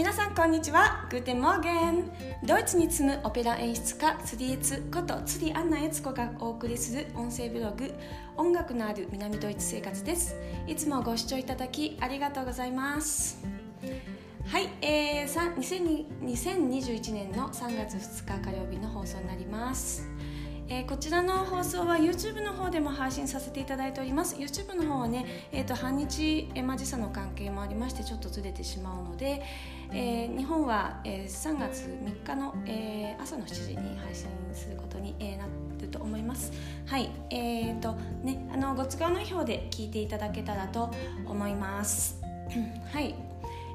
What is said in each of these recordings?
皆さんこんにちは。 Guten Morgen。ドイツに住むオペラ演出家釣りエツこと釣りアンナエツコがお送りする音声ブログ音楽のある南ドイツ生活です。いつもご視聴いただきありがとうございます。はい、えー、2021年の3月2日火曜日の放送になります。えー、こちらの放送は YouTube の方でも配信させていただいております。YouTube の方はね、えーと、半日、えー、まあ、時差の関係もありましてちょっとずれてしまうので、えー、日本は、えー、3月3日の、えー、朝の7時に配信することに、えー、なると思います。はい。えーとねあのご都合の表で聞いていただけたらと思います。はい。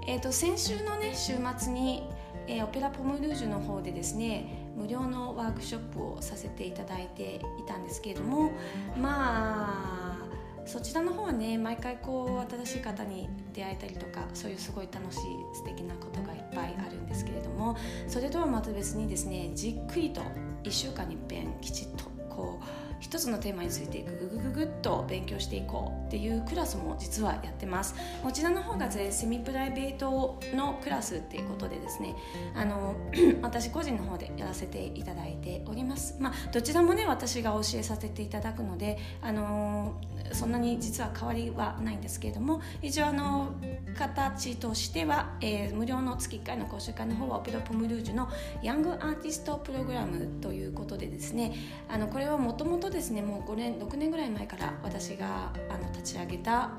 えーと、と先週のね週末に、えー、オペラ・ポムルージュの方でですね無料のワークショップをさせていただいていたんですけれどもまあそちらの方はね毎回こう新しい方に出会えたりとかそういうすごい楽しい素敵なことがいっぱいあるんですけれどもそれとはまた別にですねじっくりと1週間にいっぺんきちっとこう一つのテーマについてグググググっと勉強していこうっていうクラスも実はやってます。こちらの方がセミプライベートのクラスっていうことでですねあの 私個人の方でやらせていただいております。まあどちらもね私が教えさせていただくのであのそんなに実は変わりはないんですけれども一応あの形としては、えー、無料の月1回の講習会の方はオペラ・ポムルージュのヤングアーティストプログラムということでですねあのこれはもともとですねもう5年6年ぐらい前から私があの立ち上げた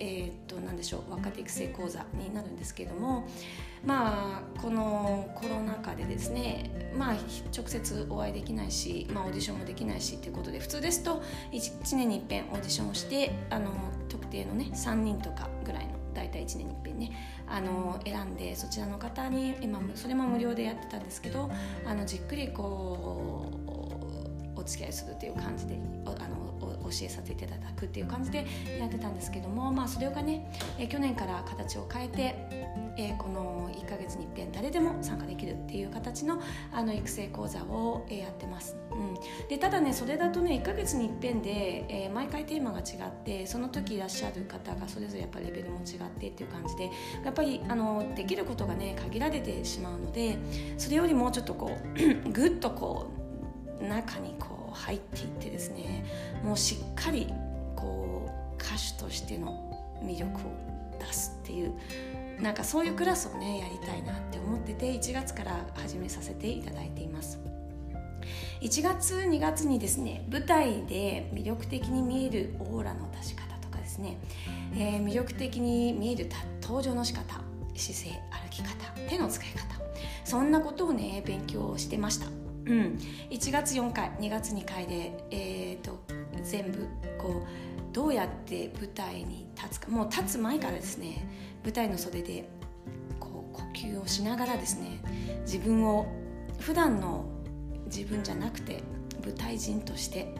えー、っと何でしょう若手育成講座になるんですけれどもまあこのコロナ禍でですねまあ直接お会いできないし、まあ、オーディションもできないしということで普通ですと 1, 1年にいっぺんオーディションをしてあの特定のね3人とかぐらいの大体1年にいっぺんねあの選んでそちらの方に今それも無料でやってたんですけどあのじっくりこうお付き合いするっていう感じであの教えさせていただくっていう感じでやってたんですけども、まあ、それがね、え去年から形を変えて、えこの1ヶ月にいっぺん誰でも参加できるっていう形のあの育成講座を、えやってます、うん、でただねそれだとね1ヶ月にいっぺんで、え毎回テーマが違ってその時いらっしゃる方がそれぞれやっぱりレベルも違ってっていう感じでやっぱりあのできることがね限られてしまうのでそれよりもうちょっとこう ぐっとこう中にこう入っていってですねもうしっかりこう歌手としての魅力を出すっていうなんかそういうクラスをねやりたいなって思ってて1月から始めさせていただいています。1月2月にですね舞台で魅力的に見えるオーラの出し方とかですね、えー、魅力的に見える登場の仕方姿勢歩き方手の使い方そんなことをね勉強してました。うん、1月4回2月2回で、えーと、全部こうどうやって舞台に立つかもう立つ前からですね舞台の袖でこう呼吸をしながらですね自分を普段の自分じゃなくて舞台人として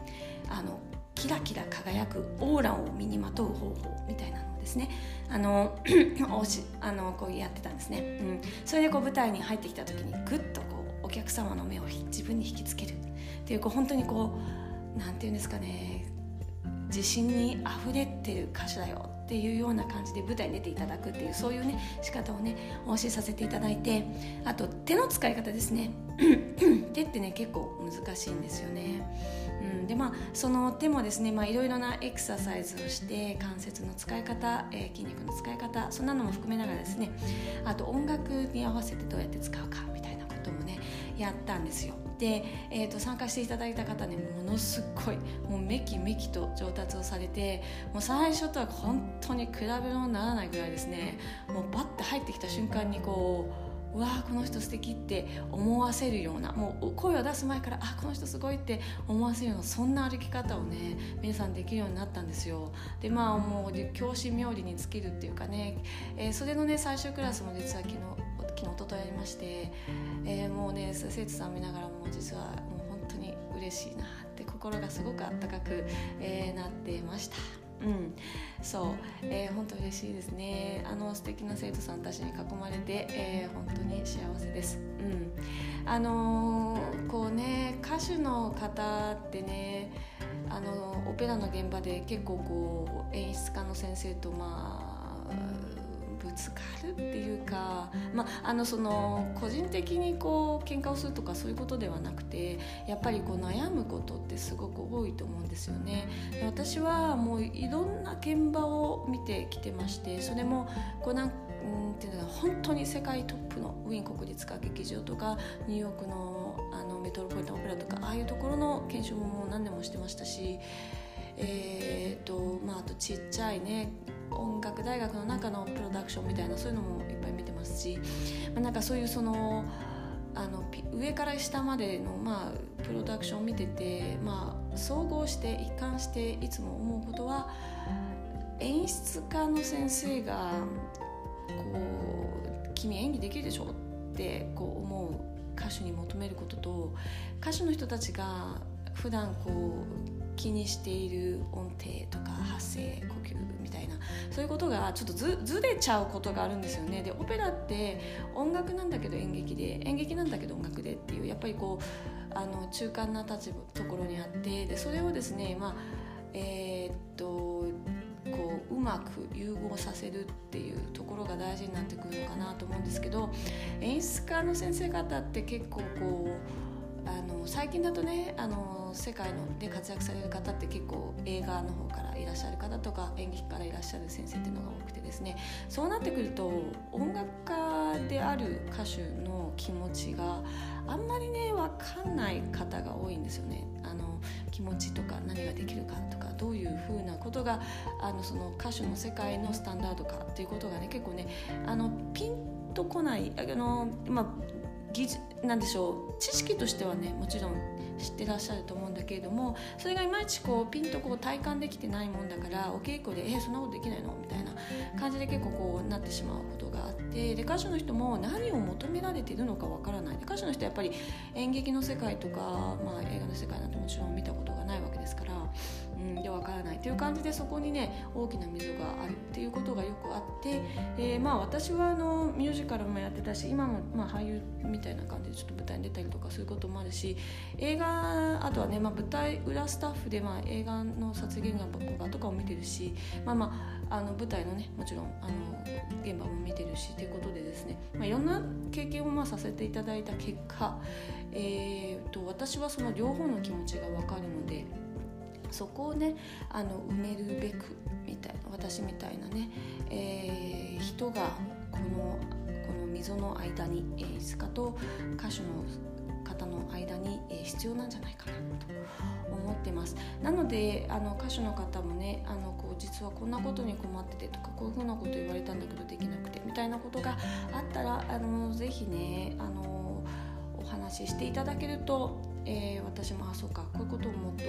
あのキラキラ輝くオーラを身にまとう方法みたいなのをですね。あの あのこうやってたんですね、うん、それでこう舞台に入ってきた時にグッとこう客様の目を自分に引きつける。っていうこう本当にこう何て言うんですかね自信にあふれてる歌手だよ。っていうような感じで舞台に出ていただくっていうそういうね仕方をねお教えさせていただいてあと手の使い方ですね。手ってね結構難しいんですよね、うん、でまあその手もですねいろいろなエクササイズをして関節の使い方、えー、筋肉の使い方そんなのも含めながらですねあと音楽に合わせてどうやって使うかみたいなこともねやったんですよ。で、えーと、参加していただいた方ねものすごいもうめきめきと上達をされてもう最初とは本当に比べ物にならないぐらいですねもうバッて入ってきた瞬間にこううわーこの人素敵って思わせるようなもう声を出す前からあこの人すごいって思わせるようなそんな歩き方をね皆さんできるようになったんですよ。でまあもう教師冥利に尽きるっていうかね、えー、それのね最終クラスも実は昨日昨日一昨日やりまして、もうね生徒さん見ながらも実はもう本当に嬉しいなって心がすごくあったかく、えー、なってました。うん、そう、えー、本当嬉しいですね。あの素敵な生徒さんたちに囲まれて、えー、本当に幸せです、うん、あのー、こうね歌手の方ってねあのオペラの現場で結構こう演出家の先生とまあぶつかるっていうか、まあ、あのその個人的にこう喧嘩をするとかそういうことではなくてやっぱりこう悩むことってすごく多いと思うんですよね。私はもういろんな現場を見てきてましてそれもこうなんうんていうの本当に世界トップのウィーン国立歌劇場とかニューヨークのあのメトロポリタンオペラとかああいうところの研修ももう何年もしてましたし。えーとまあ、あとちっちゃいね音楽大学の中のプロダクションみたいなそういうのもいっぱい見てますし、まあ、なんかそういうそのあの上から下までの、まあ、プロダクションを見てて、まあ、総合して一貫していつも思うことは演出家の先生がこう「君演技できるでしょ?」ってこう思う歌手に求めることと歌手の人たちが普段こう気にしている音程とか発声呼吸みたいなそういうことがちょっとずずれちゃうことがあるんですよね。でオペラって音楽なんだけど演劇で演劇なんだけど音楽でっていうやっぱりこうあの中間な立場ところにあってでそれをですねまあえー、っとこううまく融合させるっていうところが大事になってくるのかなと思うんですけど演出家の先生方って結構こうあの最近だとねあの世界ので活躍される方って結構映画の方からいらっしゃる方とか演劇からいらっしゃる先生っていうのが多くてですねそうなってくると音楽家である歌手の気持ちがあんまりね分かんない方が多いんですよね。あの気持ちとか何ができるかとかどういうふうなことがあのその歌手の世界のスタンダードかっていうことがね結構ねあのピンとこないあの、まあ、技術なんでしょう知識としてはねもちろん知ってらっしゃると思うんだけれどもそれがいまいちこうピンとこう体感できてないもんだからお稽古で「えー、そんなことできないの?」みたいな感じで結構こうなってしまうことがあってで歌手の人も何を求められているのかわからないで歌手の人はやっぱり演劇の世界とか、まあ、映画の世界なんてもちろん見たことがないわけですから。うん、でわからないという感じでそこにね大きな溝があるっていうことがよくあって、えー、まあ私はあのミュージカルもやってたし今もまあ俳優みたいな感じでちょっと舞台に出たりとかそういうこともあるし映画あとはね、まあ、舞台裏スタッフでまあ映画の撮影現場とかを見てるしまあまああの舞台のねもちろんあの現場も見てるしということでですね、まあ、いろんな経験をまあさせていただいた結果、えーと私はその両方の気持ちが分かるので。そこをねあの埋めるべくみたいな私みたいなね、えー、人がこのこの溝の間に、えー、いつかと歌手の方の間に、えー、必要なんじゃないかなと思ってます。なのであの歌手の方もねあのこう実はこんなことに困っててとかこういうふうなこと言われたんだけどできなくてみたいなことがあったらあのぜひねあのお話ししていただけるとえー、私もあそうかこういうことをもっと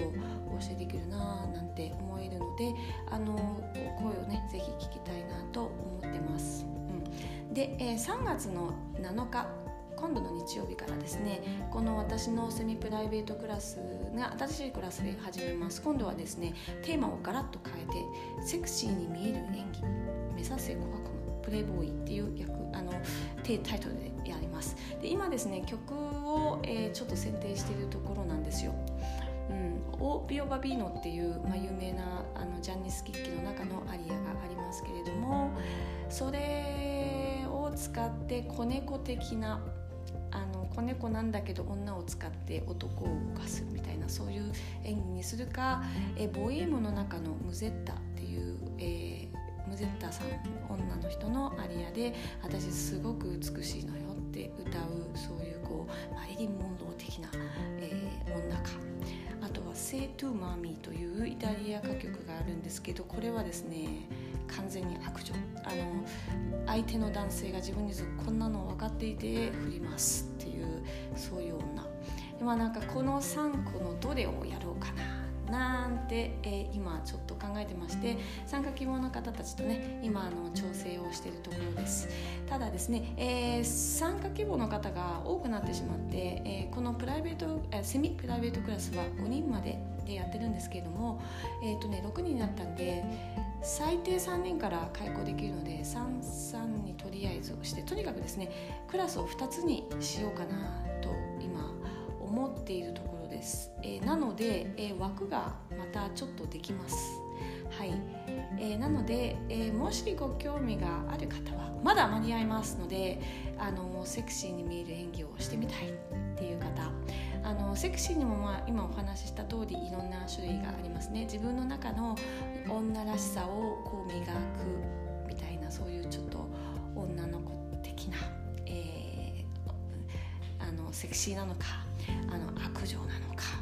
お教えできるななんて思えるのであの声をねぜひ聞きたいなと思ってます。うん、で、えー、3月の7日今度の日曜日からですねこの私のセミプライベートクラスが新しいクラスで始めます今度はですねテーマをガラッと変えてセクシーに見える演技目指せコアコムプレイボーイっていう役あのタイトルでやります。で今ですね曲を、えー、ちょっと選定しているところなんですよ。うん、オビオバビーノっていう、まあ、有名なあのジャンニス・キッキの中のアリアがありますけれどもそれを使って子猫的なあの子猫なんだけど女を使って男を動かすみたいなそういう演技にするかえボイエムの中のムゼッタっていう、えー、ムゼッタさん女の人のアリアで私すごく美しいのよって歌うそういうこうマリリン・モンロー的な、えー、女か。あとは「Say to Mommy」というイタリア歌曲があるんですけどこれはですね完全に悪女。あの相手の男性が自分にずこんなの分かっていて振りますっていうそういう女。まあなんかこの3個のどれをやろうかな。なんて、えー、今ちょっと考えてまして参加希望の方たちとね今あの調整をしているところです。ただですね、えー、参加希望の方が多くなってしまって、えー、このプライベート、えセミプライベートクラスは5人まででやってるんですけれども、えーとね、6人になったんで最低3人から開講できるので33にとりあえずしてとにかくですねクラスを2つにしようかなと今思っているところです、えー、なので、えー、枠がまたちょっとできます。はい、えー、なので、えー、もしご興味がある方はまだ間に合いますのであのセクシーに見える演技をしてみたいっていう方あのセクシーにも、まあ、今お話しした通りいろんな種類がありますね。自分の中の女らしさをこう磨くみたいなそういうちょっと女の子的な、えー、あのセクシーなのかあの悪女なのか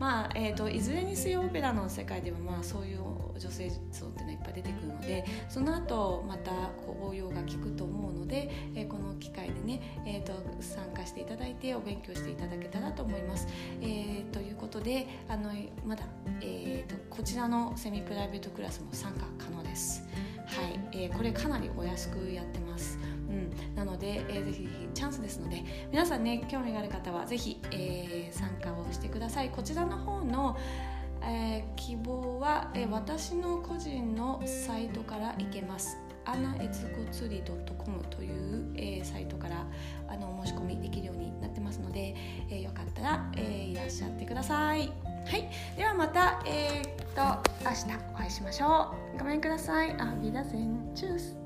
まあえーと、いずれにせよオペラの世界では、まあ、そういう女性像っていうのはいっぱい出てくるのでその後またこう応用が効くと思うので、えー、この機会でね、えーと、参加していただいてお勉強していただけたらと思います。えー、ということであのまだ、えーと、こちらのセミプライベートクラスも参加可能です。はい、えー、これかなりお安くやってます。なので、えー、ぜひチャンスですので皆さんね興味がある方はぜひ、えー、参加をしてください。こちらの方の、えー、希望は、えー、私の個人のサイトから行けます。アナエツコツリ .com という、えー、サイトからあの申し込みできるようになってますので、えー、よかったら、えー、いらっしゃってください。はい。ではまたえー、っと明日お会いしましょう。ごめんください。あビダゼン。チュース。